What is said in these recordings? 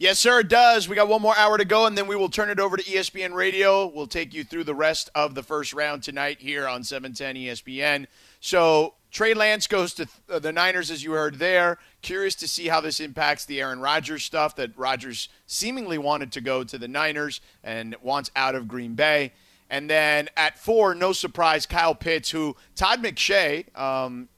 Yes, sir, it does. We got one more hour to go, and then we will turn it over to ESPN Radio. We'll take you through the rest of the first round tonight here on 710 ESPN. So Trey Lance goes to uh, the Niners, as you heard there. Curious to see how this impacts the Aaron Rodgers stuff that Rodgers seemingly wanted to go to the Niners and wants out of Green Bay. And then at four, no surprise, Kyle Pitts, who Todd McShay, um,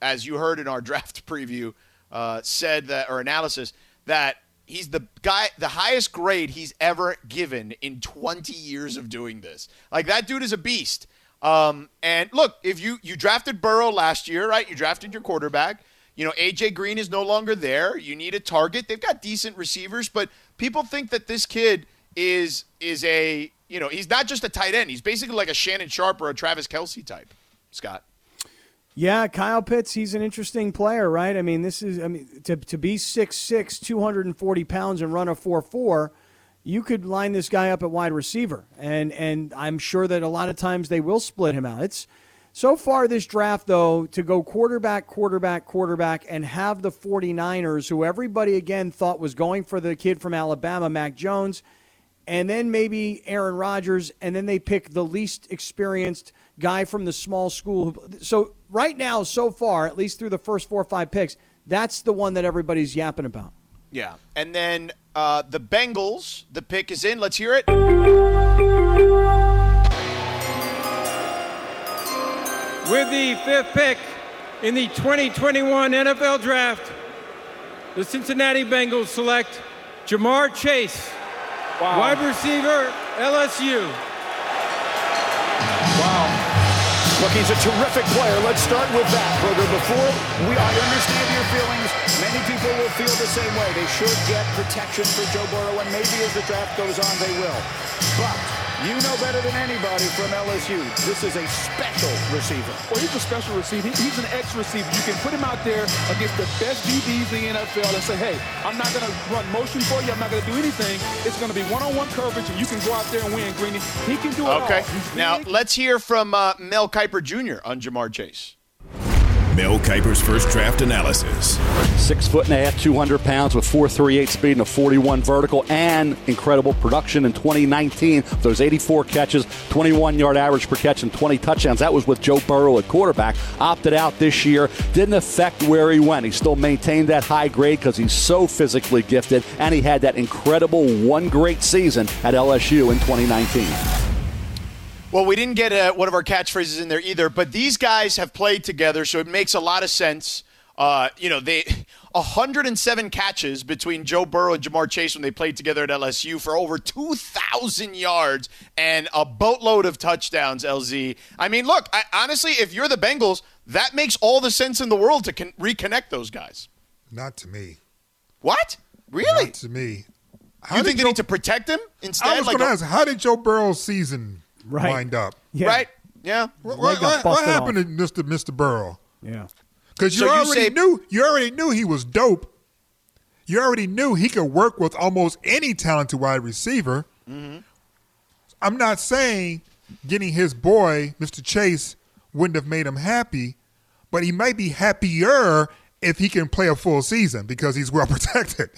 as you heard in our draft preview, uh, said that or analysis that he's the guy, the highest grade he's ever given in 20 years of doing this. Like that dude is a beast. Um, and look, if you you drafted Burrow last year, right? You drafted your quarterback. You know, AJ Green is no longer there. You need a target. They've got decent receivers, but people think that this kid is is a you know he's not just a tight end. He's basically like a Shannon Sharpe or a Travis Kelce type. Scott. Yeah, Kyle Pitts, he's an interesting player, right? I mean, this is I mean to to be 6'6", 240 pounds and run a 4'4", you could line this guy up at wide receiver. And and I'm sure that a lot of times they will split him out. It's so far this draft though to go quarterback, quarterback, quarterback and have the 49ers who everybody again thought was going for the kid from Alabama, Mac Jones, and then maybe Aaron Rodgers and then they pick the least experienced guy from the small school. So right now so far, at least through the first 4 or 5 picks, that's the one that everybody's yapping about. Yeah. And then uh, the Bengals, the pick is in. Let's hear it. With the fifth pick in the 2021 NFL Draft, the Cincinnati Bengals select Ja'Marr Chase, wow. wide receiver, LSU. Look, he's a terrific player. Let's start with that, Booger. Before we, I understand your feelings. Many people will feel the same way. They should get protection for Joe Burrow, and maybe as the draft goes on, they will. But you know better than anybody from LSU. This is a special receiver. Well, he's a special receiver. He's an X receiver. You can put him out there against the best DBs in the NFL and say, hey, I'm not going to run motion for you. I'm not going to do anything. It's going to be one-on-one coverage, and you can go out there and win, Greeny. He can do it okay. Now, let's hear from uh, Mel Kiper Jr. on Ja'Marr Chase. Mel Kiper's first draft analysis. Six foot and a half, 200 pounds with 438 speed and a 41 vertical and incredible production in 2019. Those 84 catches, 21 yard average per catch, and 20 touchdowns. That was with Joe Burrow at quarterback. Opted out this year. Didn't affect where he went. He still maintained that high grade because he's so physically gifted, and he had that incredible one great season at LSU in 2019. Well, we didn't get uh, one of our catchphrases in there either, but these guys have played together, so it makes a lot of sense. Uh, you know, they 107 catches between Joe Burrow and Ja'Marr Chase when they played together at LSU for over 2,000 yards and a boatload of touchdowns. LZ. I mean, look, I, honestly, if you're the Bengals, that makes all the sense in the world to con- reconnect those guys. Not to me. What? Really? Not to me. How you think Joe, they need to protect him instead? I was like going to ask, how did Joe Burrow's season right. lined up. Yeah. Right? Yeah. What, what, what, what happened off. to Mr. Mr. Burrow? Yeah. Because you so already you say, knew you already knew he was dope. You already knew he could work with almost any talented wide receiver. Mm-hmm. I'm not saying getting his boy, Mr. Chase, wouldn't have made him happy, but he might be happier if he can play a full season because he's well protected.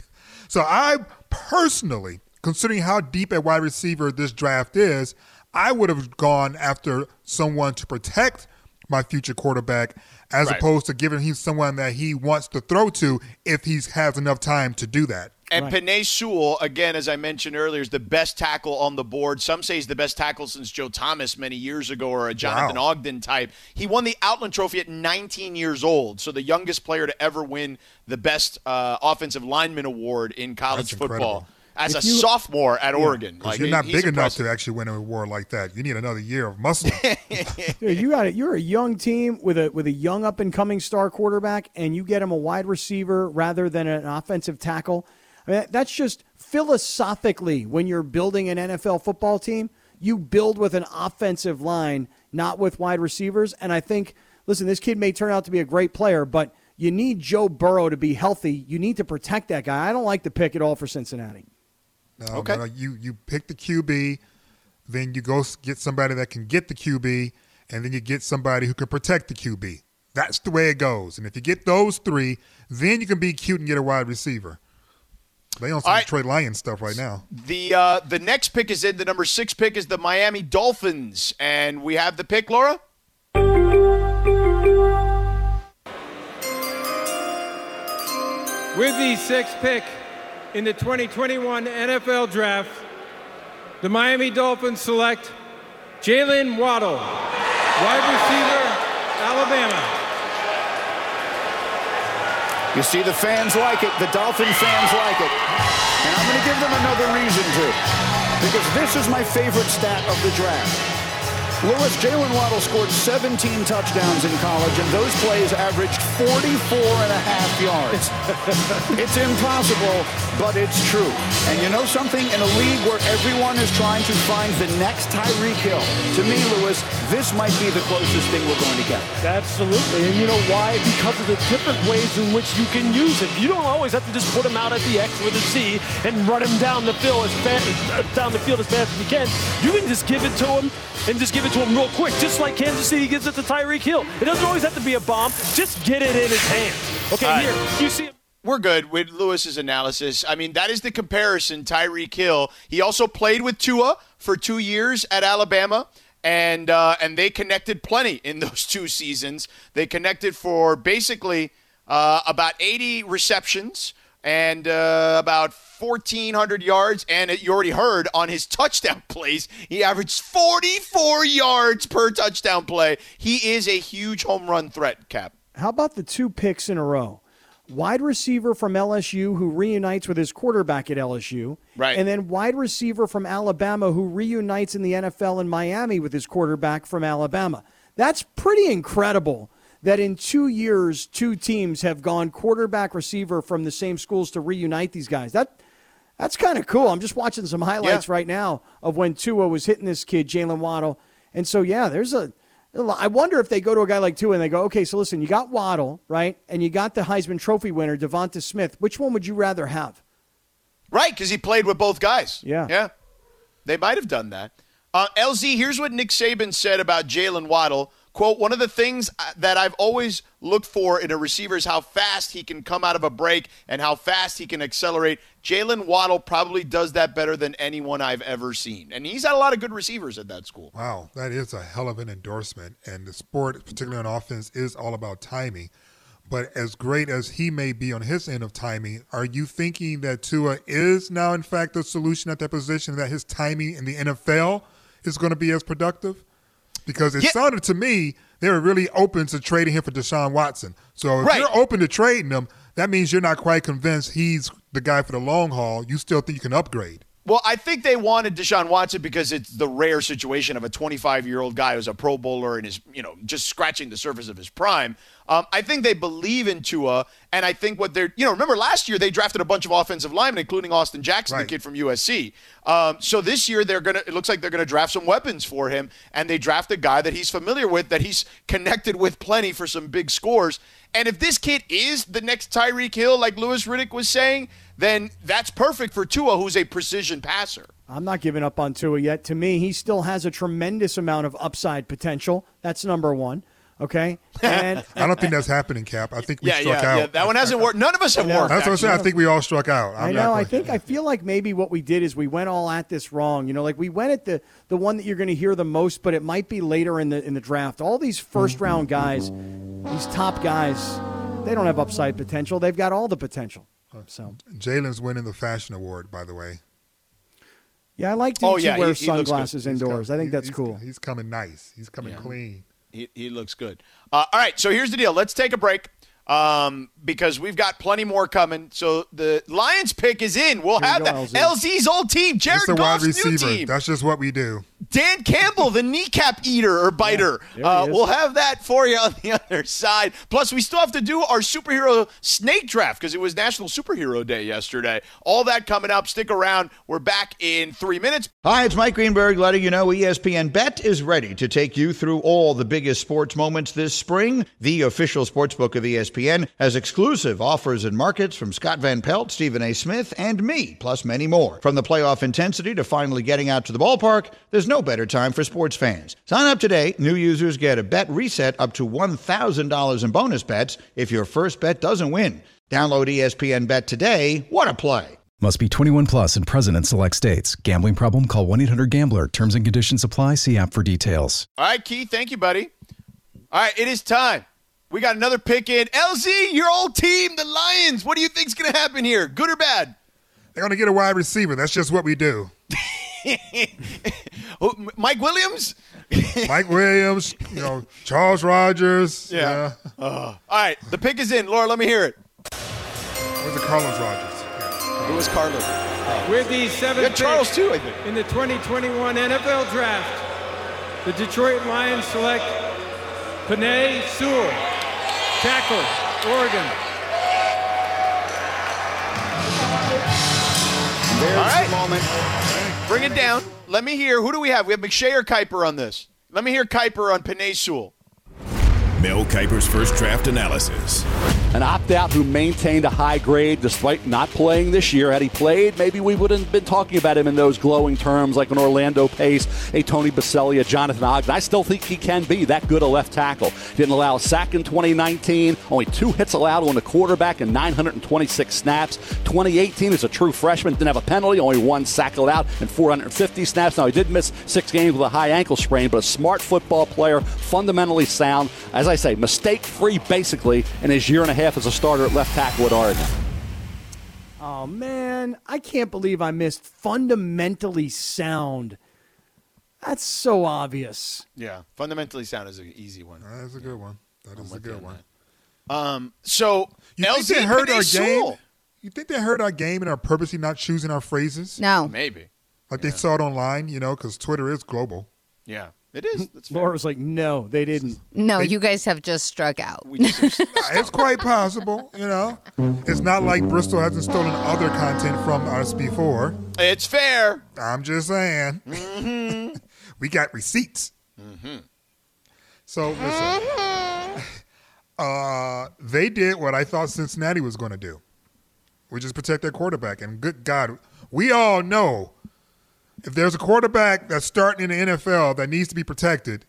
So I personally, considering how deep a wide receiver this draft is, I would have gone after someone to protect my future quarterback as right. opposed to giving him someone that he wants to throw to if he has enough time to do that. And right. Penei Sewell, again, as I mentioned earlier, is the best tackle on the board. Some say he's the best tackle since Joe Thomas many years ago or a Jonathan wow. Ogden type. He won the Outland Trophy at 19 years old, so the youngest player to ever win the best uh, offensive lineman award in college That's football. Incredible as a sophomore at yeah. Oregon. Like, you're not big enough to actually win a war like that. You need another year of muscle. Dude, you got it. You're a young team with a with a young up and coming star quarterback, and you get him a wide receiver rather than an offensive tackle. I mean, that's just philosophically when you're building an NFL football team, you build with an offensive line, not with wide receivers. And I think, listen, this kid may turn out to be a great player, but you need Joe Burrow to be healthy. You need to protect that guy. I don't like the pick at all for Cincinnati. Um, okay. But, uh, you you pick the QB, then you go get somebody that can get the QB, and then you get somebody who can protect the QB. That's the way it goes. And if you get those three, then you can be cute and get a wide receiver. They on some Detroit Lions stuff right now. The uh, the next pick is in. The number six pick is the Miami Dolphins, and we have the pick, Laura. With the sixth pick in the 2021 NFL Draft, the Miami Dolphins select Jaylen Waddle, wide receiver, Alabama. You see, the fans like it. The Dolphin fans like it. And I'm going to give them another reason to. Because this is my favorite stat of the draft. Louis, Jaylen Waddle scored 17 touchdowns in college, and those plays averaged 44 and a half yards. it's impossible, but it's true. And you know something? In a league where everyone is trying to find the next Tyreek Hill, to me, Louis, this might be the closest thing we're going to get. Absolutely. And you know why? Because of the different ways in which you can use him. You don't always have to just put him out at the X or the Z and run him down the field as fast, uh, down the field as fast as you can. You can just give it to him and just give it to him real quick, just like Kansas City gives it to Tyreek Hill. It doesn't always have to be a bomb. Just get it in his hands. Okay, here, you see it. We're good with Louis's analysis. I mean, that is the comparison. Tyreek Hill. He also played with Tua for two years at Alabama, and uh, and they connected plenty in those two seasons. They connected for basically uh, about 80 receptions and uh, about 1,400 yards. And you already heard on his touchdown plays, he averaged 44 yards per touchdown play. He is a huge home run threat, Cap. How about the two picks in a row? Wide receiver from LSU who reunites with his quarterback at LSU. Right. And then wide receiver from Alabama who reunites in the NFL in Miami with his quarterback from Alabama. That's pretty incredible that in two years, two teams have gone quarterback receiver from the same schools to reunite these guys. That that's kind of cool. I'm just watching some highlights yeah. right now of when Tua was hitting this kid, Jaylen Waddle. And so, yeah, there's a. I wonder if they go to a guy like Tua and they go, okay, so listen, you got Waddle, right? And you got the Heisman Trophy winner, DeVonta Smith. Which one would you rather have? Right, because he played with both guys. Yeah. Yeah. They might have done that. Uh, LZ, here's what Nick Saban said about Jaylen Waddle Quote, one of the things uh, that I've always looked for in a receiver is how fast he can come out of a break and how fast he can accelerate. Jaylen Waddle probably does that better than anyone I've ever seen. And he's had a lot of good receivers at that school. Wow, that is a hell of an endorsement. And the sport, particularly on offense, is all about timing. But as great as he may be on his end of timing, are you thinking that Tua is now, in fact, the solution at that position, that his timing in the NFL is going to be as productive? Because it yeah. sounded to me they were really open to trading him for Deshaun Watson. So if right. you're open to trading him, that means you're not quite convinced he's the guy for the long haul. You still think you can upgrade. Well, I think they wanted Deshaun Watson because it's the rare situation of a 25 year old guy who's a Pro Bowler and is, you know, just scratching the surface of his prime. Um, I think they believe in Tua, and I think what they're, you know, remember last year they drafted a bunch of offensive linemen, including Austin Jackson, right. the kid from USC. Um, so this year they're gonna, it looks like they're gonna draft some weapons for him, and they draft a guy that he's familiar with, that he's connected with plenty for some big scores. And if this kid is the next Tyreek Hill, like Louis Riddick was saying, then that's perfect for Tua, who's a precision passer. I'm not giving up on Tua yet. To me, he still has a tremendous amount of upside potential. That's number one. Okay, and I don't think that's happening, Cap. I think we yeah, struck yeah, out. Yeah, that one hasn't worked. None of us have worked. That's what I'm saying. I think we all struck out. I'm i know. I think I feel like maybe what we did is we went all at this wrong. You know, like we went at the the one that you're going to hear the most, but it might be later in the in the draft. All these first round guys, these top guys, they don't have upside potential. They've got all the potential. So Jaylen's winning the fashion award, by the way. Yeah, I like to oh, yeah, wear he, he sunglasses indoors. I think that's he's, cool. He's coming nice. He's coming yeah. clean. He, he looks good. Uh, all right, so here's the deal. Let's take a break um, because we've got plenty more coming. So the Lions pick is in. We'll Here have that. LZ. LZ's old team, Jared it's Goff's receiver. new team. That's just what we do. Dan Campbell, the kneecap eater or biter. Yeah, uh, we'll have that for you on the other side. Plus, we still have to do our superhero snake draft because it was National Superhero Day yesterday. All that coming up. Stick around. We're back in three minutes. Hi, it's Mike Greenberg letting you know ESPN Bet is ready to take you through all the biggest sports moments this spring. The official sports book of ESPN has exclusive offers and markets from Scott Van Pelt, Stephen A. Smith, and me, plus many more. From the playoff intensity to finally getting out to the ballpark, there's no better time for sports fans. Sign up today. New users get a bet reset up to $1,000 in bonus bets if your first bet doesn't win. Download ESPN Bet today. What a play! Must be 21 plus and present in select states. Gambling problem? Call 1 800 GAMBLER. Terms and conditions apply. See app for details. All right, Keith. Thank you, buddy. All right, it is time. We got another pick in. LZ, your old team, the Lions. What do you think's going to happen here? Good or bad? They're going to get a wide receiver. That's just what we do. Mike Williams? Mike Williams, you know, Charles Rogers. Yeah. Uh, all right, the pick is in. Laura, let me hear it. Where's the Carlos Rogers? Who was Carlos? With the seventh Yeah, Charles pick too, I think. in the 2021 NFL Draft, the Detroit Lions select Penei Sewell, tackle, Oregon. There's All right. the moment. Bring it down. Let me hear. Who do we have? We have McShay or Kiper on this. Let me hear Kiper on Penei Sewell. Mel Kiper's first draft analysis. An opt out who maintained a high grade despite not playing this year. Had he played, maybe we wouldn't have been talking about him in those glowing terms like an Orlando Pace, a Tony Boselli, a Jonathan Ogden. I still think he can be that good a left tackle. Didn't allow a sack in 2019, only two hits allowed on the quarterback in 926 snaps. 2018 is a true freshman, didn't have a penalty, only one sack allowed in 450 snaps. Now, he did miss six games with a high ankle sprain, but a smart football player, fundamentally sound. As I say, mistake free basically in his year and a half as a starter at left tackle at Oregon. Oh man, I can't believe I missed fundamentally sound. That's so obvious. Yeah, fundamentally sound is an easy one. That's a good one. That is a good one. Um, so You think they heard our game? Sewell. You think they heard our game and are purposely not choosing our phrases? No. Maybe. Like they saw it online, you know, because Twitter is global. Yeah, it is. That's fair. Laura was like, "No, they didn't." No, you guys have just struck out. We just it's quite possible, you know. It's not like Bristol hasn't stolen other content from us before. it's fair. I'm just saying. Mm-hmm. we got receipts. So listen, uh, they did what I thought Cincinnati was going to do, which is protect their quarterback. And good God, we all know if there's a quarterback that's starting in the NFL that needs to be protected,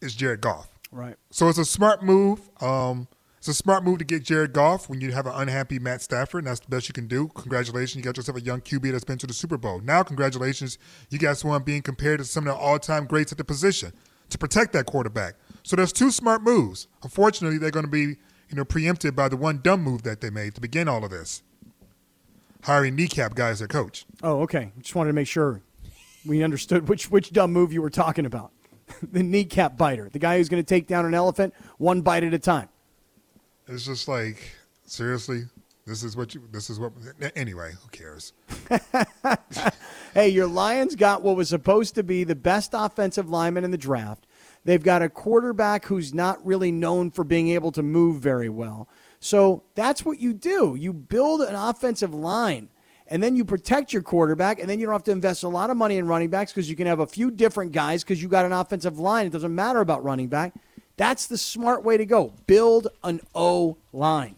it's Jared Goff. Right. So it's a smart move. Um, it's a smart move to get Jared Goff when you have an unhappy Matt Stafford, and that's the best you can do. Congratulations, you got yourself a young QB that's been to the Super Bowl. Now, congratulations, you got someone being compared to some of the all-time greats at the position to protect that quarterback. So there's two smart moves. Unfortunately, they're going to be, you know, preempted by the one dumb move that they made to begin all of this, hiring kneecap guy as their coach. Oh, okay. Just wanted to make sure we understood which which dumb move you were talking about. the kneecap biter, the guy who's going to take down an elephant one bite at a time. It's just like seriously, this is what you. This is what. Anyway, who cares? Hey, your Lions got what was supposed to be the best offensive lineman in the draft. They've got a quarterback who's not really known for being able to move very well. So that's what you do. You build an offensive line, and then you protect your quarterback, and then you don't have to invest a lot of money in running backs because you can have a few different guys because you got an offensive line. It doesn't matter about running back. That's the smart way to go. Build an O line.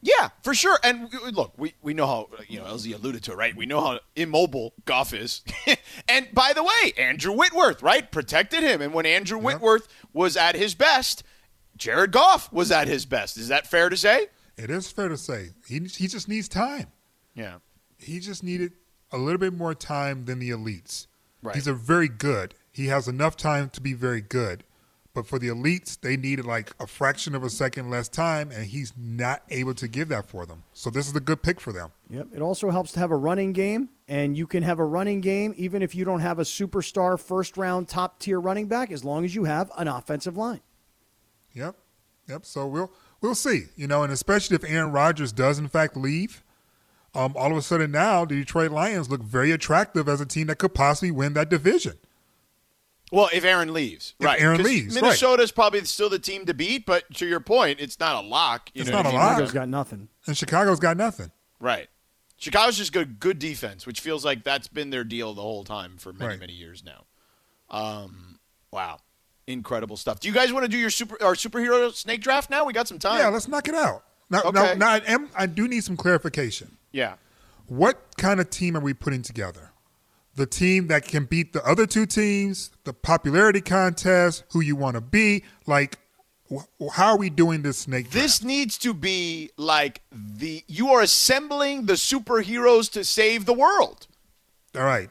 Yeah, for sure. And uh, look, we, we know how, you know, LZ alluded to it, right? We know how immobile Goff is. and by the way, Andrew Whitworth, right, protected him. And when Andrew Whitworth was at his best, Jared Goff was at his best. Is that fair to say? It is fair to say he he just needs time. Yeah. He just needed a little bit more time than the elites. Right. He's a very good. He has enough time to be very good. But for the elites, they needed like a fraction of a second less time, and he's not able to give that for them. So this is a good pick for them. Yep. It also helps to have a running game, and you can have a running game even if you don't have a superstar first round top tier running back, as long as you have an offensive line. Yep. Yep. So we'll we'll see. You know, and especially if Aaron Rodgers does in fact leave, um, all of a sudden now the Detroit Lions look very attractive as a team that could possibly win that division. Well, if Aaron leaves, If right? Aaron leaves, right. Minnesota's probably still the team to beat. But to your point, it's not a lock. You It's know not what a I mean? lock. Chicago's got nothing. And Chicago's got nothing. Right. Chicago's just good, good defense, which feels like that's been their deal the whole time for many, Right. many years now. Um, wow, incredible stuff. Do you guys want to do your super our superhero snake draft now? We got some time. Yeah, let's knock it out. Now, Okay. now, now I, am, I do need some clarification. Yeah. What kind of team are we putting together? The team that can beat the other two teams, the popularity contest, who you want to be. Like, How are we doing this snake? This needs to be like the you are assembling the superheroes to save the world. All right.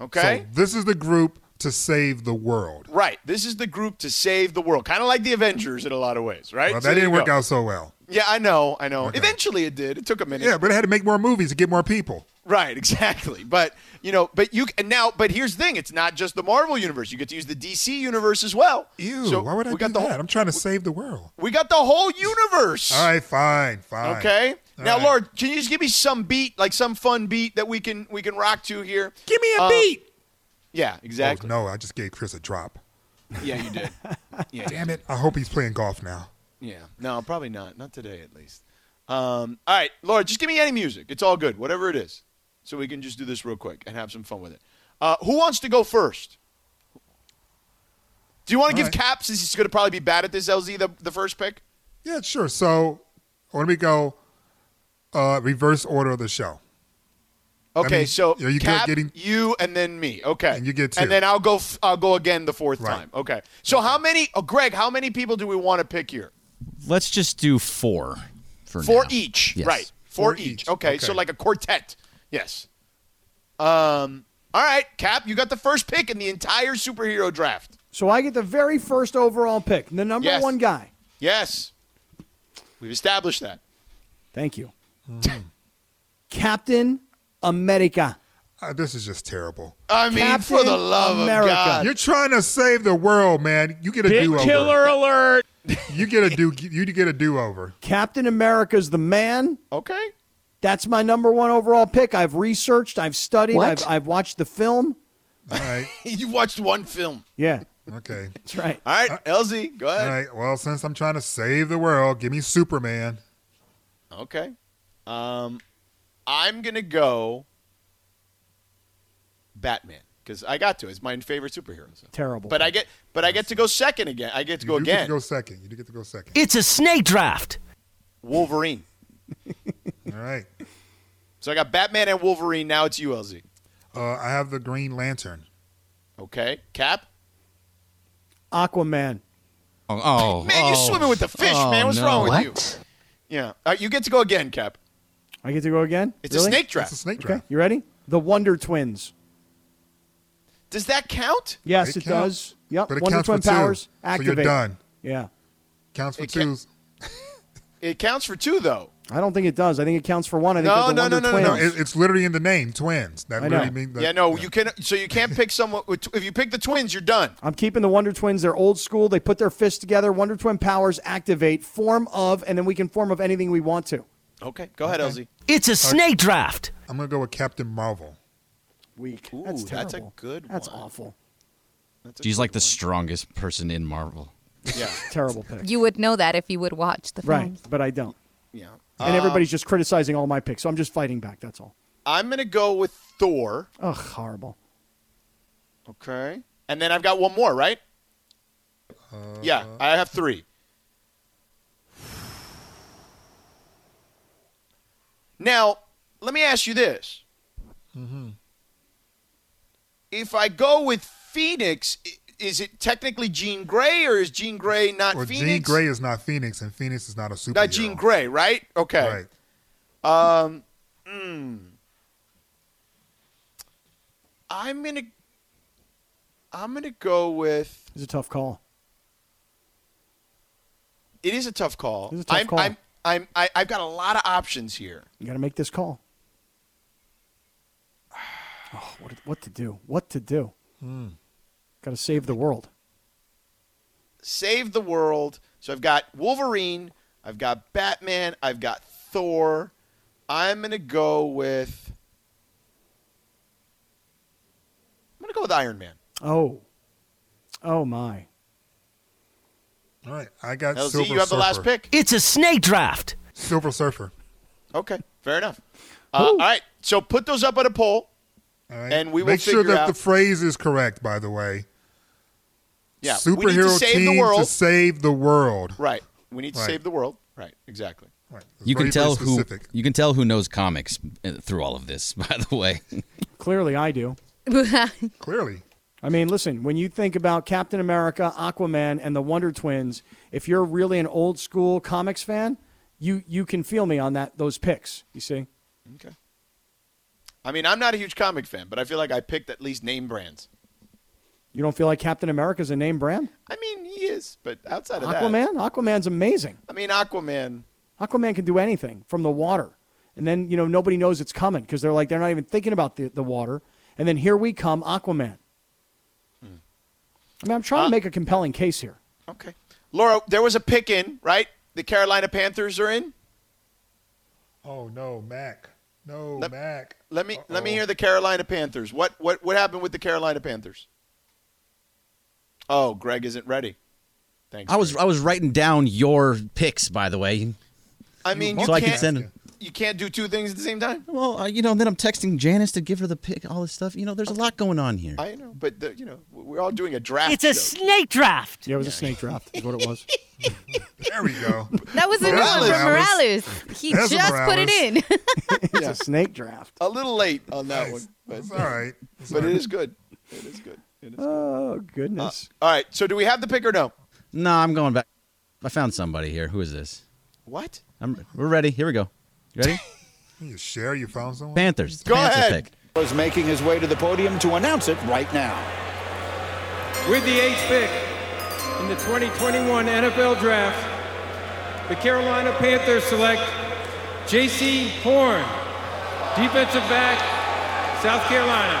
Okay? So this is the group to save the world. Right. This is the group to save the world. Kind of like the Avengers in a lot of ways, right? Well, that there didn't work out so well. Yeah, I know, I know. Okay. Eventually it did. It took a minute. Yeah, but it had to make more movies to get more people. Right, exactly. But you know, but you and now, but here's the thing: it's not just the Marvel universe. You get to use the DC universe as well. Ew, So why would I we do got the that? whole, I'm trying to save the world. we got the whole universe. All right, fine, fine. Okay. All now, right. Lord, can you just give me some beat, like some fun beat that we can we can rock to here? Give me a Uh, beat. Yeah, exactly. Oh, no, I just gave Chris a drop. Yeah, you did. Yeah. Damn it. I hope he's playing golf now. Yeah. No, probably not. Not today, at least. Um, all right, Laura, just give me any music. It's all good, whatever it is, so we can just do this real quick and have some fun with it. Uh, who wants to go first? Do you want to give right. Cap since he's going to probably be bad at this? LZ the the first pick. Yeah, sure. So let me go uh, reverse order of the show. Okay, mean, so are you good Cap, getting- you, and then me. Okay, And you get two. and then I'll go. F- I'll go again the fourth Right. time. Okay. So how many? Oh, Greg, how many people do we want to pick here? Let's just do four for Four now. each, Yes. right? Four, Four each. each. Okay, so like a quartet. Yes. Um. All right, Cap, you got the first pick in the entire superhero draft. So I get the very first overall pick, the number Yes. one guy. Yes. We've established that. Thank you. Mm-hmm. Captain America. Uh, this is just terrible. I mean, for the love America. of God. You're trying to save the world, man. You get a do over. killer alert. You get a do. You get a do over. Captain America's the man. Okay. That's my number one overall pick. I've researched, I've studied, I've, I've watched the film. All right. you watched one film. Yeah, Okay. that's right. All right, LZ, go ahead. right. Well, since I'm trying to save the world, give me Superman. Okay. Um, I'm gonna go Batman because I got to. It's my favorite superhero. so. Terrible. But I get, but I get to go second again. I get to You go do get again. to go second. You do get to go second. It's a snake draft. Wolverine. All right. So I got Batman and Wolverine. Now it's you, LZ. Uh, I have the Green Lantern. Okay. Cap. Aquaman. Oh, oh, Man, you're oh. swimming with the fish, Oh, man. What's no. wrong with you? Yeah. All right, you get to go again, Cap. I get to go again? It's Really? a snake draft. It's a snake Okay, draft. you ready? The Wonder Twins. Does that count? Yes, It it, counts. does. Yep. But it Wonder counts for Twin two. powers So activate. you're done. Yeah. Counts for It can't- twos. It counts for two, though. I don't think it does. I think it counts for one. I think No, they're the no, Wonder no, no, no, No, Twins. it, it's literally in the name, twins. That I know. really means. That, yeah, no, you can. So you can't pick someone. with- If you pick the twins, you're done. I'm keeping the Wonder Twins. They're old school. They put their fists together. Wonder Twin powers activate, form of, and then we can form of anything we want to. Okay, go ahead, LZ. It's a snake draft. I'm gonna go with Captain Marvel. Weak. Ooh, that's that's terrible. a good That's one. awful. That's a She's good like the one. strongest person in Marvel. Yeah, Terrible pick. You would know that if you would watch the right, but I don't. yeah. And everybody's just criticizing all my picks, so I'm just fighting back. That's all. I'm gonna go with Thor. Ugh, horrible. Okay, and then I've got one more, right? Uh, yeah, I have three. Now, let me ask you this: If I go with Phoenix, is it technically Jean Grey, or is Jean Grey not Well, Phoenix? Jean Grey is not Phoenix, and Phoenix is not a superhero. Not Jean Grey, right? Okay. Right. Um, mm. I'm gonna, I'm gonna go with. It's a tough call. It is a tough call. It's a tough I'm, call. I'm, I'm, I, I've got a lot of options here. You got to make this call. Oh, what, what to do? What to do? Hmm. Got to save the world. Save the world. So I've got Wolverine. I've got Batman. I've got Thor. I'm gonna go with. I'm gonna go with Iron Man. Oh, oh my! All right, I got LZ, Silver you have the last pick. It's a snake draft. Silver Surfer. Okay, fair enough. Uh, all right, so put those up on a poll. All right. And we will make sure that out- the phrase is correct. By the way, Yeah, we need to superhero save the team world. to save the world. Right. We need to Right. save the world. Right. Exactly. Right. It's You can tell who you can tell who knows comics uh, through all of this. By the way, Clearly, I do. Clearly, I mean, listen, when you think about Captain America, Aquaman, and the Wonder Twins, if you're really an old school comics fan, you you can feel me on that those picks. You see? Okay. I mean, I'm not a huge comic fan, but I feel like I picked at least name brands. You don't feel like Captain America's a name brand? I mean, he is, but outside of that, Aquaman? Aquaman's amazing. I mean, Aquaman. Aquaman can do anything from the water. And then, you know, nobody knows it's coming because they're like, they're not even thinking about the, the water. And then here we come, Aquaman. I mean, I'm trying to make a compelling case here. Okay. Laura, there was a pick in, right? The Carolina Panthers are in. Oh no, Mac. No, Let- Mac. Let me let me hear the Carolina Panthers. What what what happened with the Carolina Panthers? Oh, Greg isn't ready. Thanks. I was I was writing down your picks, by the way. I mean, you so I can't could send it. You can't do two things at the same time. Well, uh, you know, then I'm texting Janice to give her the pick, all this stuff. You know, there's a lot going on here. I know, but the, you know, we're all doing a draft. It's a show. snake draft. Yeah, it was a snake draft, is what it was. There we go. That was a new one from Morales. Morales. He That's a just put it in. It's a snake draft. a little late on that one, but It's all right. It's but all it right. is good. It is good. It is good. Oh, goodness. All right. So do we have the pick or no? No, I'm going back. I found somebody here. Who is this? What? I'm, we're ready. Here we go. You ready? You share. You found someone. Panthers. Go Panther ahead. pick. Is making his way to the podium to announce it right now. With the eighth pick in the 2021 NFL Draft, the Carolina Panthers select Jaycee Horn, defensive back, South Carolina.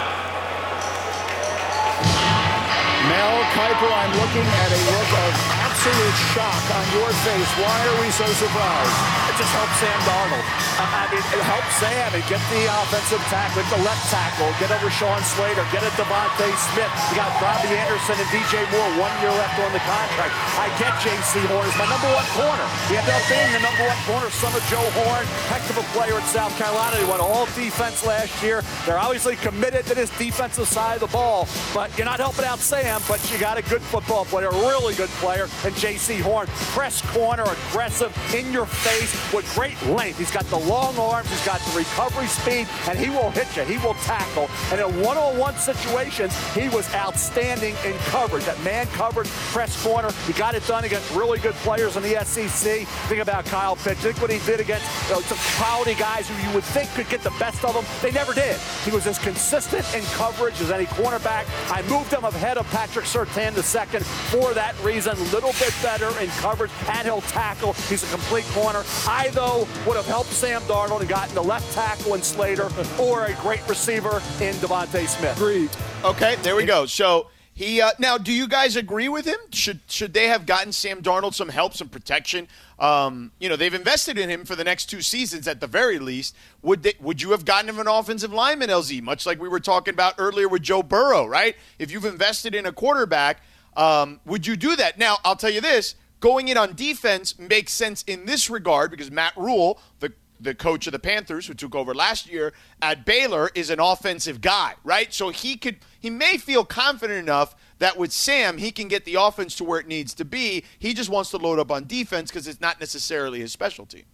Mel Kiper, I'm looking at a look of absolute shock on your face. Why are we so surprised? It just helps Sam Darnold. I, mean, it helps Sam and get the offensive tackle, get the left tackle, get over Sean Slater, get at DeVonta Smith. You got Robbie Anderson and DJ Moore, one year left on the contract. I get Jaycee Horn as my number one corner. He ended up being the number one corner, son of Joe Horn. Heck of a player at South Carolina. He won all defense last year. They're obviously committed to this defensive side of the ball, but you're not helping out Sam, but you got a good football player, a really good player, and Jaycee Horn. Press corner, aggressive, in your face, with great length. He's got the long arms, he's got the recovery speed, and he will hit you. He will tackle. And in one-on-one situations, he was outstanding in coverage. That man coverage, press corner, he got it done against really good players in the SEC. Think about Kyle Pitts. Think what he did against you know, some quality guys who you would think could get the best of them. They never did. He was as consistent in coverage as any cornerback. I moved him ahead of Patrick Surtain the second for that reason. Little bit better in coverage, and he'll tackle. He's a complete corner. I, though, would have helped Sam Darnold and gotten the left tackle in Slater or a great receiver in DeVonta Smith. Agreed. Okay, there we go. So he uh, now, do you guys agree with him? Should should they have gotten Sam Darnold some help, some protection? Um, you know, they've invested in him for the next two seasons at the very least. Would they, would you have gotten him an offensive lineman, LZ? Much like we were talking about earlier with Joe Burrow, right? If you've invested in a quarterback, um, would you do that? Now, I'll tell you this: going in on defense makes sense in this regard because Matt Rhule, the the coach of the Panthers who took over last year at Baylor is an offensive guy, right? So he could he may feel confident enough that with Sam he can get the offense to where it needs to be. He just wants to load up on defense because it's not necessarily his specialty.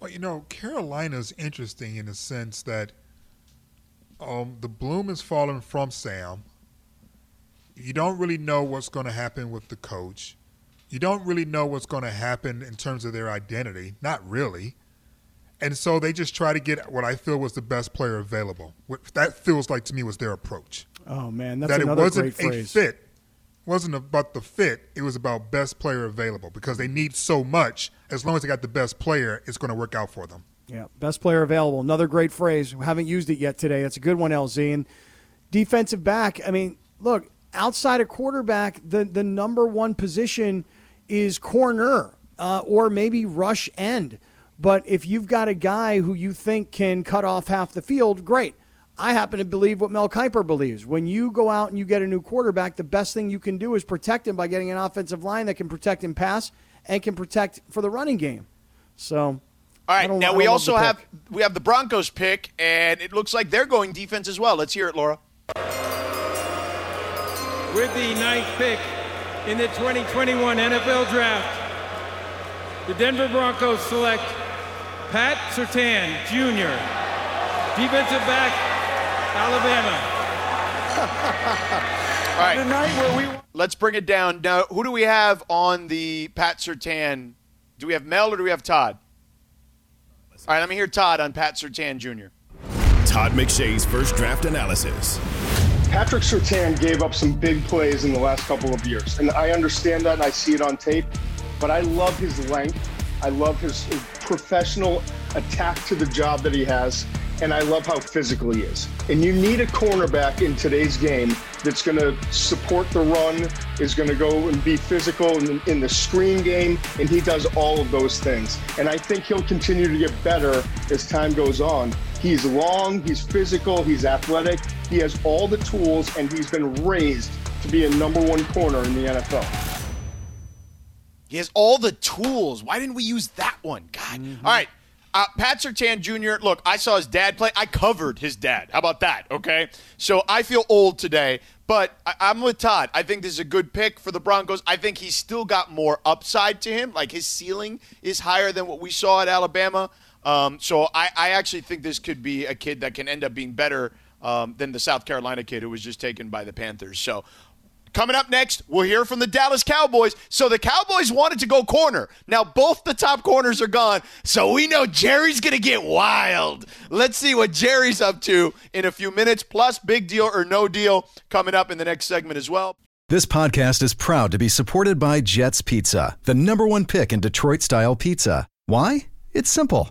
Well, you know, Carolina's interesting in the sense that um, the bloom is falling from Sam. You don't really know what's going to happen with the coach. You don't really know what's going to happen in terms of their identity. Not really. And so they just try to get what I feel was the best player available. What that feels like to me was their approach. Oh man, that's that it wasn't great a fit. It wasn't about the fit. It was about best player available because they need so much. As long as they got the best player, it's going to work out for them. Yeah, best player available. Another great phrase. We haven't used it yet today. It's a good one, LZ. And defensive back. I mean, look, outside of quarterback, the the number one position is corner uh, or maybe rush end. But if you've got a guy who you think can cut off half the field, great. I happen to believe what Mel Kiper believes. When you go out and you get a new quarterback, the best thing you can do is protect him by getting an offensive line that can protect him pass and can protect for the running game. So, All right, now we also have we have the Broncos pick, and it looks like they're going defense as well. Let's hear it, Laura. With the ninth pick in the 2021 NFL Draft, the Denver Broncos select Pat Surtain Jr., defensive back, Alabama. All right. The night where we Let's bring it down. Now, who do we have on the Pat Surtain? Do we have Mel or do we have Todd? All right, let me hear Todd on Pat Surtain Jr. Todd McShay's first draft analysis. Patrick Surtain gave up some big plays in the last couple of years, and I understand that and I see it on tape. But I love his length. I love his, professional attack to the job that he has, and I love how physical he is. And you need a cornerback in today's game that's going to support the run, is going to go and be physical in, in the screen game, and he does all of those things. And I think he'll continue to get better as time goes on. He's long, he's physical, he's athletic, he has all the tools, and he's been raised to be a number one corner in the NFL. He has all the tools. Why didn't we use that one? God. Mm-hmm. All right. Uh, Pat Surtain Jr., look, I saw his dad play. I covered his dad. How about that? Okay. So I feel old today, but I- I'm with Todd. I think this is a good pick for the Broncos. I think he's still got more upside to him. Like his ceiling is higher than what we saw at Alabama. Um, so I, I actually think this could be a kid that can end up being better um, than the South Carolina kid who was just taken by the Panthers. So Coming up next, we'll hear from the Dallas Cowboys. So the Cowboys wanted to go corner. Now both the top corners are gone. So we know Jerry's going to get wild. Let's see what Jerry's up to in a few minutes. Plus, big deal or no deal coming up in the next segment as well. This podcast is proud to be supported by Jets Pizza, the number one pick in Detroit style pizza. Why? It's simple.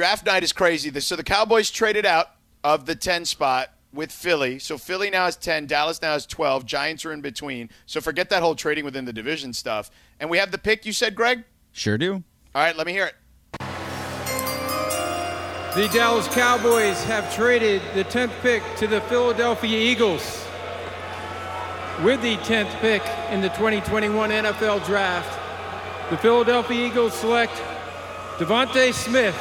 Draft night is crazy. So the Cowboys traded out of the 10 spot with Philly. So Philly now has 10, Dallas now has 12, Giants are in between. So forget that whole trading within the division stuff. And we have the pick you said, Greg? Sure do. All right, let me hear it. The Dallas Cowboys have traded the 10th pick to the Philadelphia Eagles. With the 10th pick in the 2021 NFL Draft, the Philadelphia Eagles select DeVonta Smith,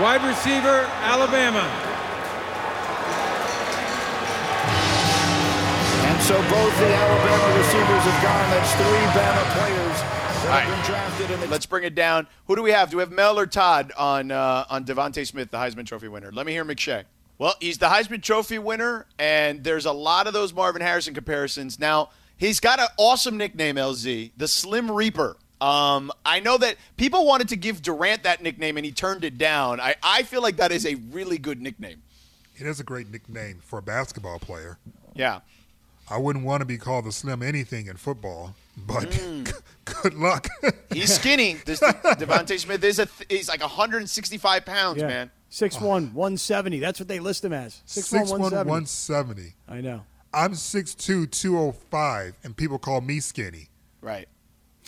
wide receiver, Alabama. And so both the Alabama receivers have gone. That's three Bama players that All have right. been drafted in the Let's bring it down. Who do we have? Do we have Mel or Todd on uh, on DeVonta Smith, the Heisman Trophy winner? Let me hear McShay. Well, he's the Heisman Trophy winner, and there's a lot of those Marvin Harrison comparisons. Now, he's got an awesome nickname, LZ, the Slim Reaper. Um, I know that people wanted to give Durant that nickname, and he turned it down. I, I feel like that is a really good nickname. It is a great nickname for a basketball player. Yeah. I wouldn't want to be called the slim anything in football, but Mm. good luck. He's skinny. This DeVonta Smith is a th- he's like 165 pounds, Yeah. man. 6'1", 170. That's what they list him as. 6'1", 6'1", 170. 170. I know. I'm 6'2", 205, and people call me skinny. Right.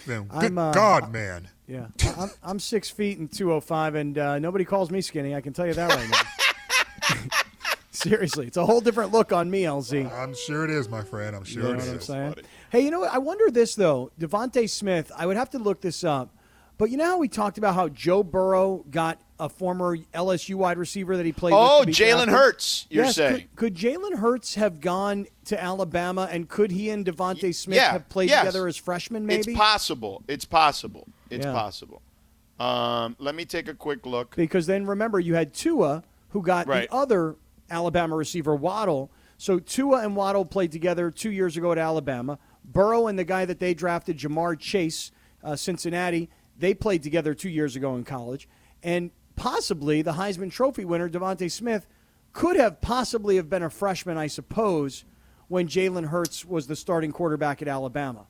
Then, I'm, good uh, God, man. Yeah, I- I'm, I'm six feet and 205, and uh, nobody calls me skinny. I can tell you that right now. Seriously, it's a whole different look on me, LZ. I'm sure it is, my friend. I'm sure You know it what I'm is. saying? Hey, you know what? I wonder this though. DeVonta Smith. I would have to look this up. But you know how we talked about how Joe Burrow got a former LSU wide receiver that he played. Oh, Jalen? Hurts, you're yes, saying. Could, could Jalen Hurts have gone to Alabama, and could he and DeVonta Smith yeah, have played yes. together as freshmen? Maybe It's possible. It's possible. It's Yeah. possible. Um, let me take a quick look. because then remember you had Tua who got Right. the other Alabama receiver Waddle. So Tua and Waddle played together two years ago at Alabama. Burrow and the guy that they drafted, Ja'Marr Chase, uh, Cincinnati, they played together two years ago in college. And possibly the Heisman Trophy winner, DeVonta Smith, could have possibly have been a freshman, I suppose, when Jalen Hurts was the starting quarterback at Alabama.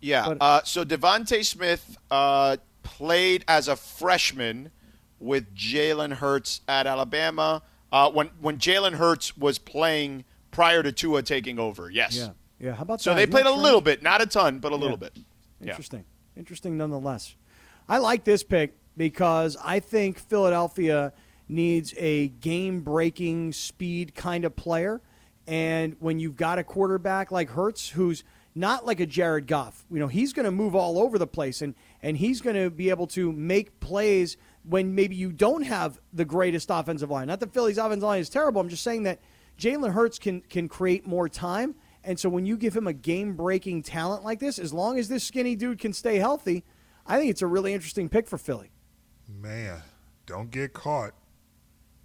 Yeah. But- uh, so DeVonta Smith uh, played as a freshman with Jalen Hurts at Alabama uh, when when Jalen Hurts was playing prior to Tua taking over. Yes. Yeah. Yeah. How about So that? they Isn't played a little bit, not a ton, but a Yeah. little bit. Yeah. Interesting. Interesting nonetheless. I like this pick because I think Philadelphia needs a game breaking speed kind of player. And when you've got a quarterback like Hurts, who's not like a Jared Goff, you know, he's going to move all over the place and, and he's going to be able to make plays when maybe you don't have the greatest offensive line. Not that Philly's offensive line is terrible. I'm just saying that Jalen Hurts can, can create more time. And so when you give him a game breaking talent like this, as long as this skinny dude can stay healthy, I think it's a really interesting pick for Philly. Man, don't get caught.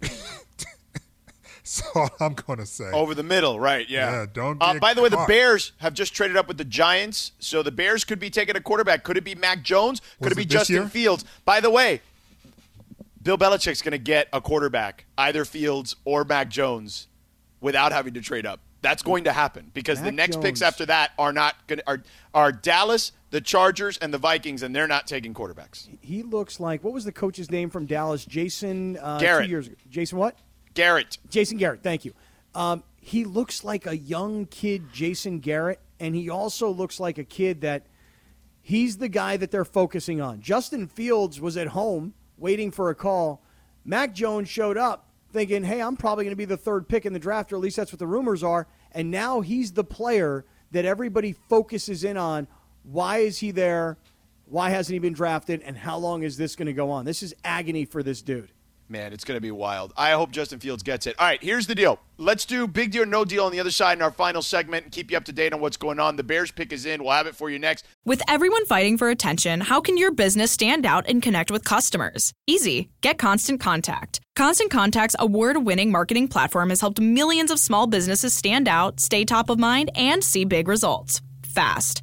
That's all I'm going to say. Over the middle, right? Yeah. Yeah, don't Uh, by the way, the. Bears have just traded up with the Giants, so the Bears could be taking a quarterback. Could it be Mac Jones? Could Was it be it Justin year? Fields? By the way, Bill Belichick's going to get a quarterback, either Fields or Mac Jones, without having to trade up. That's going to happen because the Mac next picks after that are not going are are Dallas, the Chargers, and the Vikings, and they're not taking quarterbacks. He looks like, what was the coach's name from Dallas? Jason uh, Garrett. Two years ago. Jason what? Garrett. Jason Garrett, thank you. Um, he looks like a young kid, Jason Garrett, and he also looks like a kid that he's the guy that they're focusing on. Justin Fields was at home waiting for a call. Mac Jones showed up thinking, hey, I'm probably going to be the third pick in the draft, or at least that's what the rumors are. And now he's the player that everybody focuses in on. Why is he there? Why hasn't he been drafted? And how long is this going to go on? This is agony for this dude. Man, it's going to be wild. I hope Justin Fields gets it. All right, here's the deal. Let's do big deal, no deal on the other side in our final segment and keep you up to date on what's going on. The Bears pick is in. We'll have it for you next. With everyone fighting for attention, how can your business stand out and connect with customers? Easy. Get Constant Contact. Constant Contact's award winning marketing platform has helped millions of small businesses stand out, stay top of mind, and see big results fast.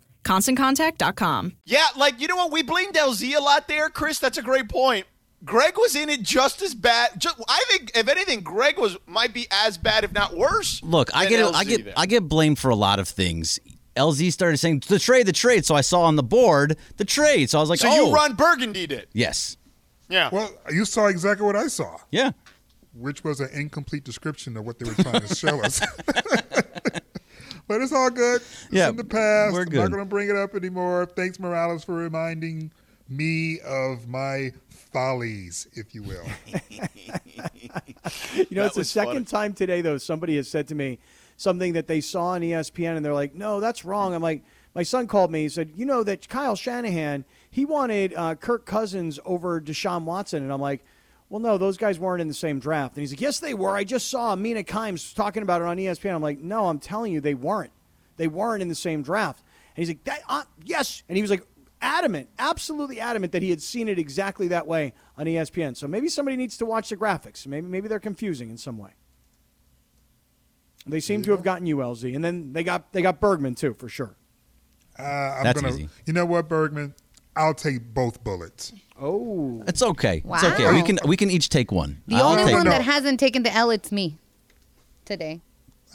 ConstantContact.com. Yeah, like, you know what? We blamed LZ a lot there, Chris. That's a great point. Greg was in it just as bad. Just, I think, if anything, Greg was might be as bad, if not worse. Look, I get LZ I get there. I get blamed for a lot of things. LZ started saying the trade, the trade. So I saw on the board the trade. So I was like, so oh, you run Burgundy did. yes, Yeah. Well, you saw exactly what I saw, yeah. which was an incomplete description of what they were trying to show us. but it's all good. It's Yeah, in the past. we're I'm good. not going to bring it up anymore. Thanks, Morales, for reminding me of my follies, if you will. You know, That it's the second funny. time today, though, somebody has said to me something that they saw on ESPN and they're like, no, that's wrong. I'm like, my son called me. He said, you know, that Kyle Shanahan, he wanted uh, Kirk Cousins over Deshaun Watson. And I'm like, well, no, those guys weren't in the same draft. And he's like, yes, they were. I just saw Mina Kimes talking about it on ESPN. I'm like, no, I'm telling you, they weren't. They weren't in the same draft. And he's like, that, uh, yes. And he was like, adamant, absolutely adamant that he had seen it exactly that way on ESPN. So maybe somebody needs to watch the graphics. Maybe maybe they're confusing in some way. They seem to have gotten you, LZ, and then they got they got Bergman too for sure. Uh, I'm That's gonna, easy. You know what, Bergman? I'll take both bullets. Oh, It's okay. It's okay. We can we can each take one. The I'll only take one No. that hasn't taken the L, it's me today.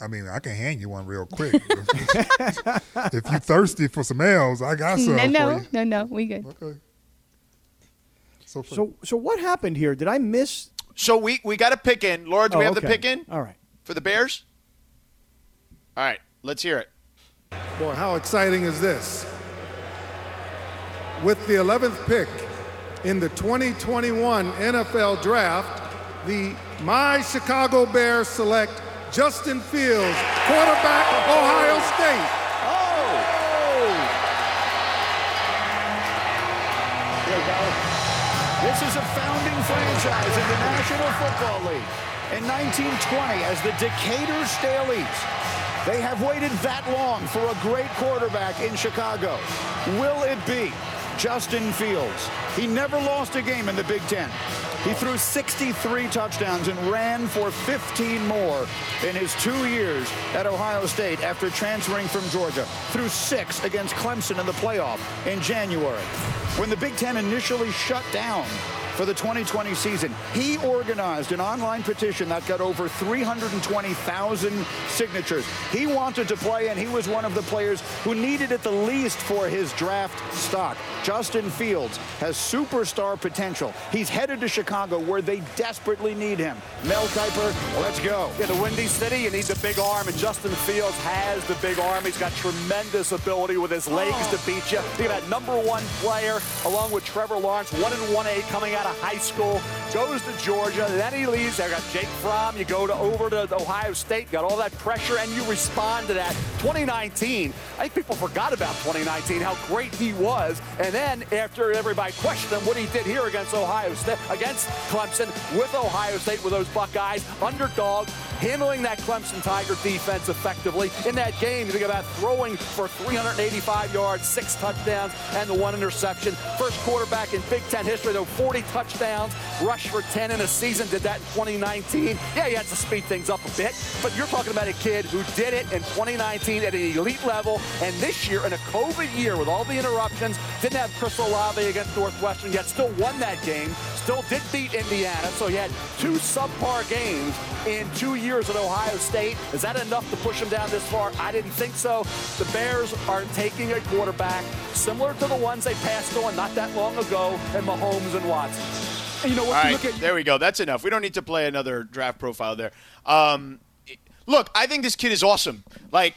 I mean, I can hand you one real quick. if you're thirsty for some L's, I got some No, for no, you. no, no. We good. Okay. So, for, so so what happened here? Did I miss? So we we got a pick in. Laura, do Oh, we have the pick in All right. for the Bears? All right, let's hear it. Boy, how exciting is this? With the 11th pick in the 2021 NFL Draft, the My Chicago Bears select Justin Fields, quarterback, of Ohio State. Oh! This is a founding franchise in the National Football League. In 1920, as the Decatur Staleys, they have waited that long for a great quarterback in Chicago. Will it be Justin Fields. He never lost a game in the Big Ten. He threw 63 touchdowns and ran for 15 more in his two years at Ohio State after transferring from Georgia. Threw six against Clemson in the playoff in January. When the Big Ten initially shut down for the 2020 season. He organized an online petition that got over 320,000 signatures. He wanted to play, and he was one of the players who needed it the least for his draft stock. Justin Fields has superstar potential. He's headed to Chicago where they desperately need him. Mel Kiper, let's go. In the Windy City, you need the big arm, and Justin Fields has the big arm. He's got tremendous ability with his legs to beat you. Look at that number one player, along with Trevor Lawrence, one and one eight coming out of high school, goes to Georgia, then he leaves. I got Jake Fromm. You go to over to Ohio State, got all that pressure, and you respond to that. 2019, I think people forgot about 2019, how great he was. And then after everybody questioned him, what he did here against Ohio State, against Clemson, with Ohio State, with those Buckeyes, underdog, handling that Clemson Tiger defense effectively. In that game, you think about throwing for 385 yards, six touchdowns, and the one interception. First quarterback in Big Ten history, though, 40 touchdowns, rush for 10 in a season, did that in 2019. Yeah, he had to speed things up a bit, but you're talking about a kid who did it in 2019 at an elite level, and this year, in a COVID year with all the interruptions, didn't have Chris Olave against Northwestern, yet still won that game, still did beat Indiana, so he had two subpar games in two years at Ohio State. Is that enough to push him down this far? I didn't think so. The Bears are taking a quarterback similar to the ones they passed on not that long ago, and Mahomes and Watson. And you know what? You right, look at there we go. That's enough. We don't need to play another draft profile there. Um, look, I think this kid is awesome. Like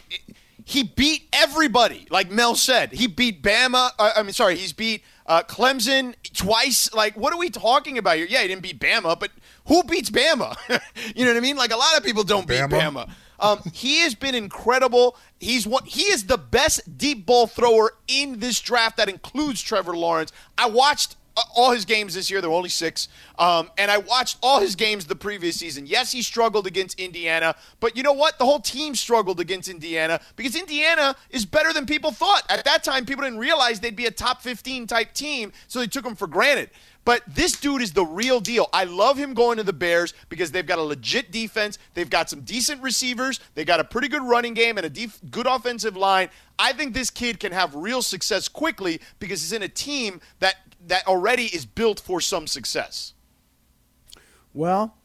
he beat everybody. Like Mel said, he beat Bama. Uh, I mean, sorry, he's beat uh, Clemson twice. Like, what are we talking about here? Yeah, he didn't beat Bama, but who beats Bama? you know what I mean? Like a lot of people don't beat Bama. Bama. Um, he has been incredible. He's what he is the best deep ball thrower in this draft. That includes Trevor Lawrence. I watched all his games this year. There were only six, um, and I watched all his games the previous season. Yes, he struggled against Indiana, but you know what? The whole team struggled against Indiana because Indiana is better than people thought. At that time, people didn't realize they'd be a top 15 type team, so they took them for granted. But this dude is the real deal. I love him going to the Bears because they've got a legit defense. They've got some decent receivers. They got a pretty good running game and a def- good offensive line. I think this kid can have real success quickly because he's in a team that that already is built for some success. Well,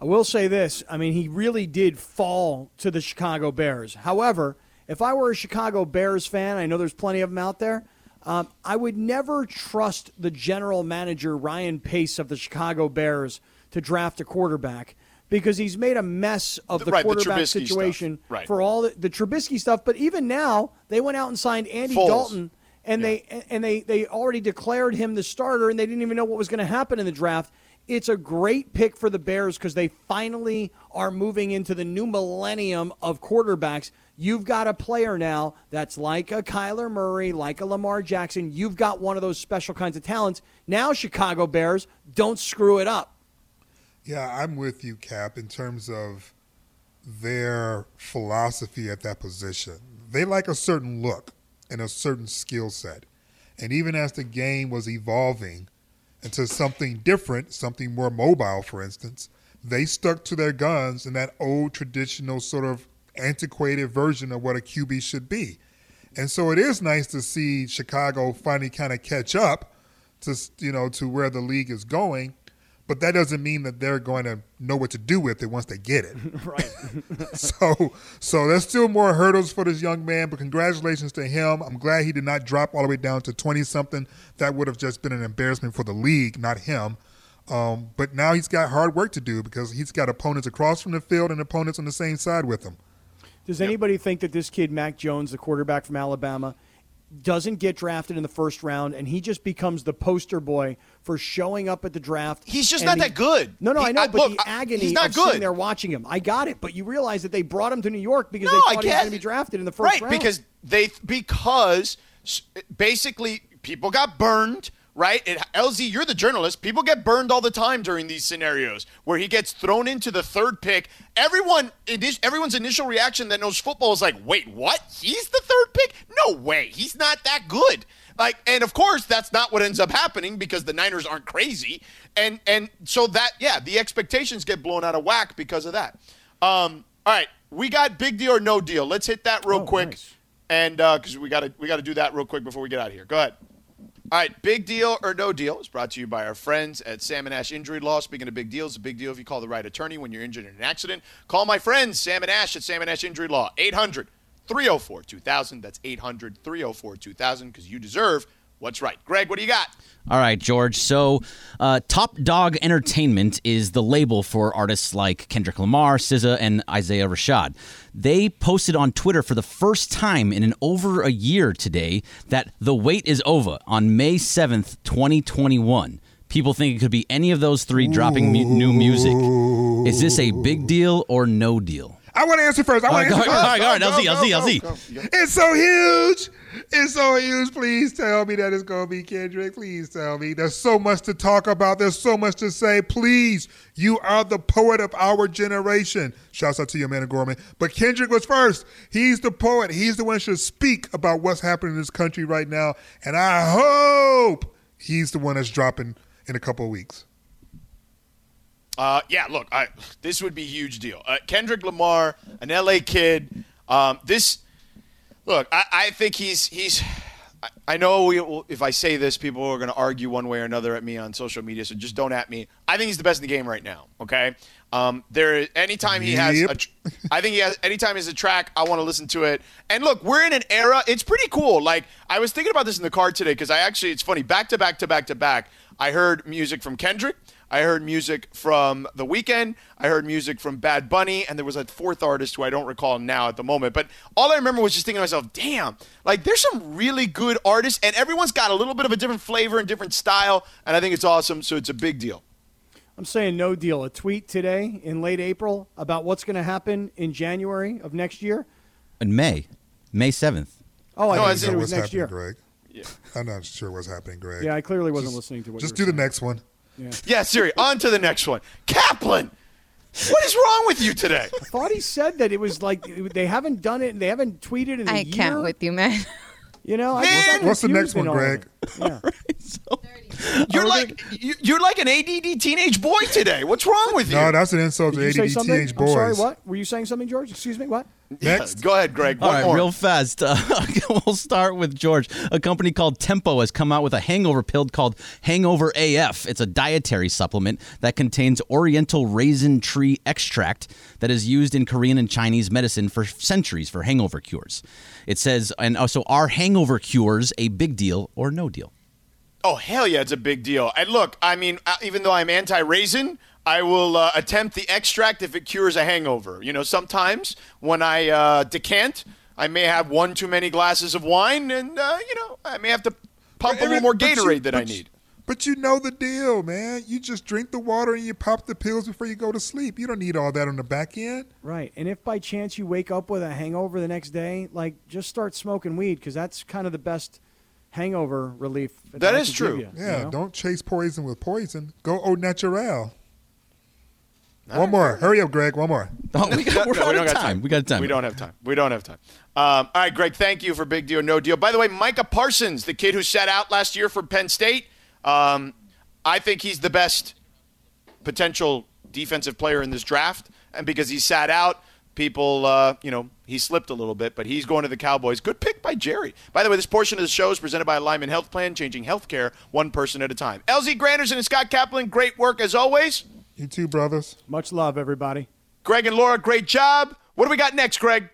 I will say this. I mean, he really did fall to the Chicago Bears. However, if I were a Chicago Bears fan, I know there's plenty of them out there. Um, I would never trust the general manager, Ryan Pace of the Chicago Bears, to draft a quarterback because he's made a mess of the Right, the quarterback Trubisky situation. Right. for all the, the Trubisky stuff. But even now, they went out and signed Andy Foles. Dalton and they and they they already declared him the starter and they didn't even know what was going to happen in the draft it's a great pick for the bears because they finally are moving into the new millennium of quarterbacks you've got a player now that's like a kyler murray like a lamar jackson you've got one of those special kinds of talents now chicago bears don't screw it up Yeah, I'm with you, Cap, in terms of their philosophy at that position. They like a certain look and a certain skill set. And even as the game was evolving into something different, something more mobile, for instance, they stuck to their guns in that old traditional sort of antiquated version of what a QB should be. And so it is nice to see Chicago finally kind of catch up to you know to where the league is going, but that doesn't mean that they're going to know what to do with it once they get it. right. so so there's still more hurdles for this young man, but congratulations to him. I'm glad he did not drop all the way down to 20 something. That would have just been an embarrassment for the league, not him. Um, but now he's got hard work to do because he's got opponents across from the field and opponents on the same side with him. Does anybody think that this kid, Mac Jones, the quarterback from Alabama, doesn't get drafted in the first round and he just becomes the poster boy for showing up at the draft? He's just not the- that good. No, no, He- I know, I- but look, the agony he's not of sitting good. there watching him, I got it. But you realize that they brought him to New York because No, they thought he was going to be drafted in the first right, round. because they because basically people got burned. Right, it, LZ, you're the journalist. People get burned all the time during these scenarios where he gets thrown into the third pick. Everyone, everyone's initial reaction that knows football is like, "Wait, what? He's the third pick? No way. He's not that good." Like, and of course, that's not what ends up happening because the Niners aren't crazy, and and so that yeah, the expectations get blown out of whack because of that. Um, all right, we got big deal or no deal. Let's hit that real Oh, quick, nice. and because we got to we got to do that real quick before we get out of here. Go ahead. All right, big deal or no deal is brought to you by our friends at Salmon Ash Injury Law. Speaking of big deals, a big deal if you call the right attorney when you're injured in an accident. Call my friends, Salmon Ash at Salmon Ash Injury Law, 800 304 2000. That's 800 304 2000 because you deserve what's right. Greg, what do you got? All right, George. So, uh, Top Dawg Entertainment is the label for artists like Kendrick Lamar, SZA, and Isaiah Rashad. They posted on Twitter for the first time in an over a year today that the wait is over on May 7th, 2021. People think it could be any of those three dropping mu- new music. Is this a big deal or no deal? I want to answer first. I want to All answer right, first. all right, all right, LZ, LZ, LZ. It's so huge. It's so huge. Please tell me that it's going to be Kendrick. Please tell me. There's so much to talk about. There's so much to say. Please, you are the poet of our generation. Shouts out to you, Amanda Gorman. But Kendrick was first. He's the poet. He's the one who should speak about what's happening in this country right now. And I hope he's the one that's dropping in a couple of weeks. Uh, yeah, look, I, this would be a huge deal. Uh, Kendrick Lamar, an LA kid. Um, this, look, I, I think he's he's. I, I know we, if I say this, people are going to argue one way or another at me on social media. So just don't at me. I think he's the best in the game right now. Okay. Um, there, anytime he has, Yep. tr- I think he has. Anytime he's a track, I want to listen to it. And look, we're in an era. It's pretty cool. Like I was thinking about this in the car today because I actually, it's funny. Back to back to back to back, I heard music from Kendrick. I heard music from The Weeknd. I heard music from Bad Bunny, and there was a fourth artist who I don't recall now at the moment. But all I remember was just thinking to myself, "Damn, like there's some really good artists, and everyone's got a little bit of a different flavor and different style, and I think it's awesome. So it's a big deal." I'm saying no deal. A tweet today in late April about what's going to happen in January of next year. In May, May 7th. Oh, I No, thought I know it what's was next happening, year. Greg. I'm not sure what's happening, Greg. Yeah, I clearly wasn't Just- listening to what Just do were the next one. Yeah, Siri. On to the next one. Kaplan, what is wrong with you today? I thought he said that it was like they haven't done it. and They haven't tweeted in a I year. can't with you, man. You know, Man! was What's the next one, all of Greg? it. Yeah. You're like you- you're like an ADD teenage boy today. What's wrong with you? No, that's an insult to Did you say ADD something? teenage I'm sorry. What were you saying? Something, George? Excuse me. What? Next. Go ahead, Greg. All One right, more. real fast. Uh, we'll start with George. A company called Tempo has come out with a hangover pill called Hangover AF. It's a dietary supplement that contains Oriental raisin tree extract that is used in Korean and Chinese medicine for centuries for hangover cures. It says, and also, are hangover cures a big deal or no deal? Oh hell yeah, it's a big deal. And look, I mean, uh, even though I'm anti-raisin, I will uh, attempt the extract if it cures a hangover. You know, sometimes when I uh, decant, I may have one too many glasses of wine, and uh, you know, I may have to pump a little more But you- Gatorade than I need. But you know the deal, man. You just drink the water and you pop the pills before you go to sleep. You don't need all that on the back end. Right. And if by chance you wake up with a hangover the next day, like just start smoking weed because that's kind of the best hangover relief. That I is could true. you, Yeah, you know? don't chase poison with poison. Go au natural. One more. Hurry up, Greg. One more. Oh, we got, we're No, out we don't got time. We got time. We don't have time. We don't have time. Um, all right, Greg. Thank you for big deal, no deal. By the way, Micah Parsons, the kid who sat out last year for Penn State, um, I think he's the best potential defensive player in this draft, and because he sat out, people, uh, you know, he slipped a little bit, but he's going to the Cowboys. Good pick by Jerry. By the way, this portion of the show is presented by Alignment Health Plan, changing healthcare one person at a time. LZ Granderson and Scott Kaplan, great work as always. You too, brothers. Much love, everybody. Greg and Laura, great job. What do we got next, Greg?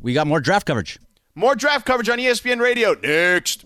We got more draft coverage. More draft coverage on ESPN Radio next.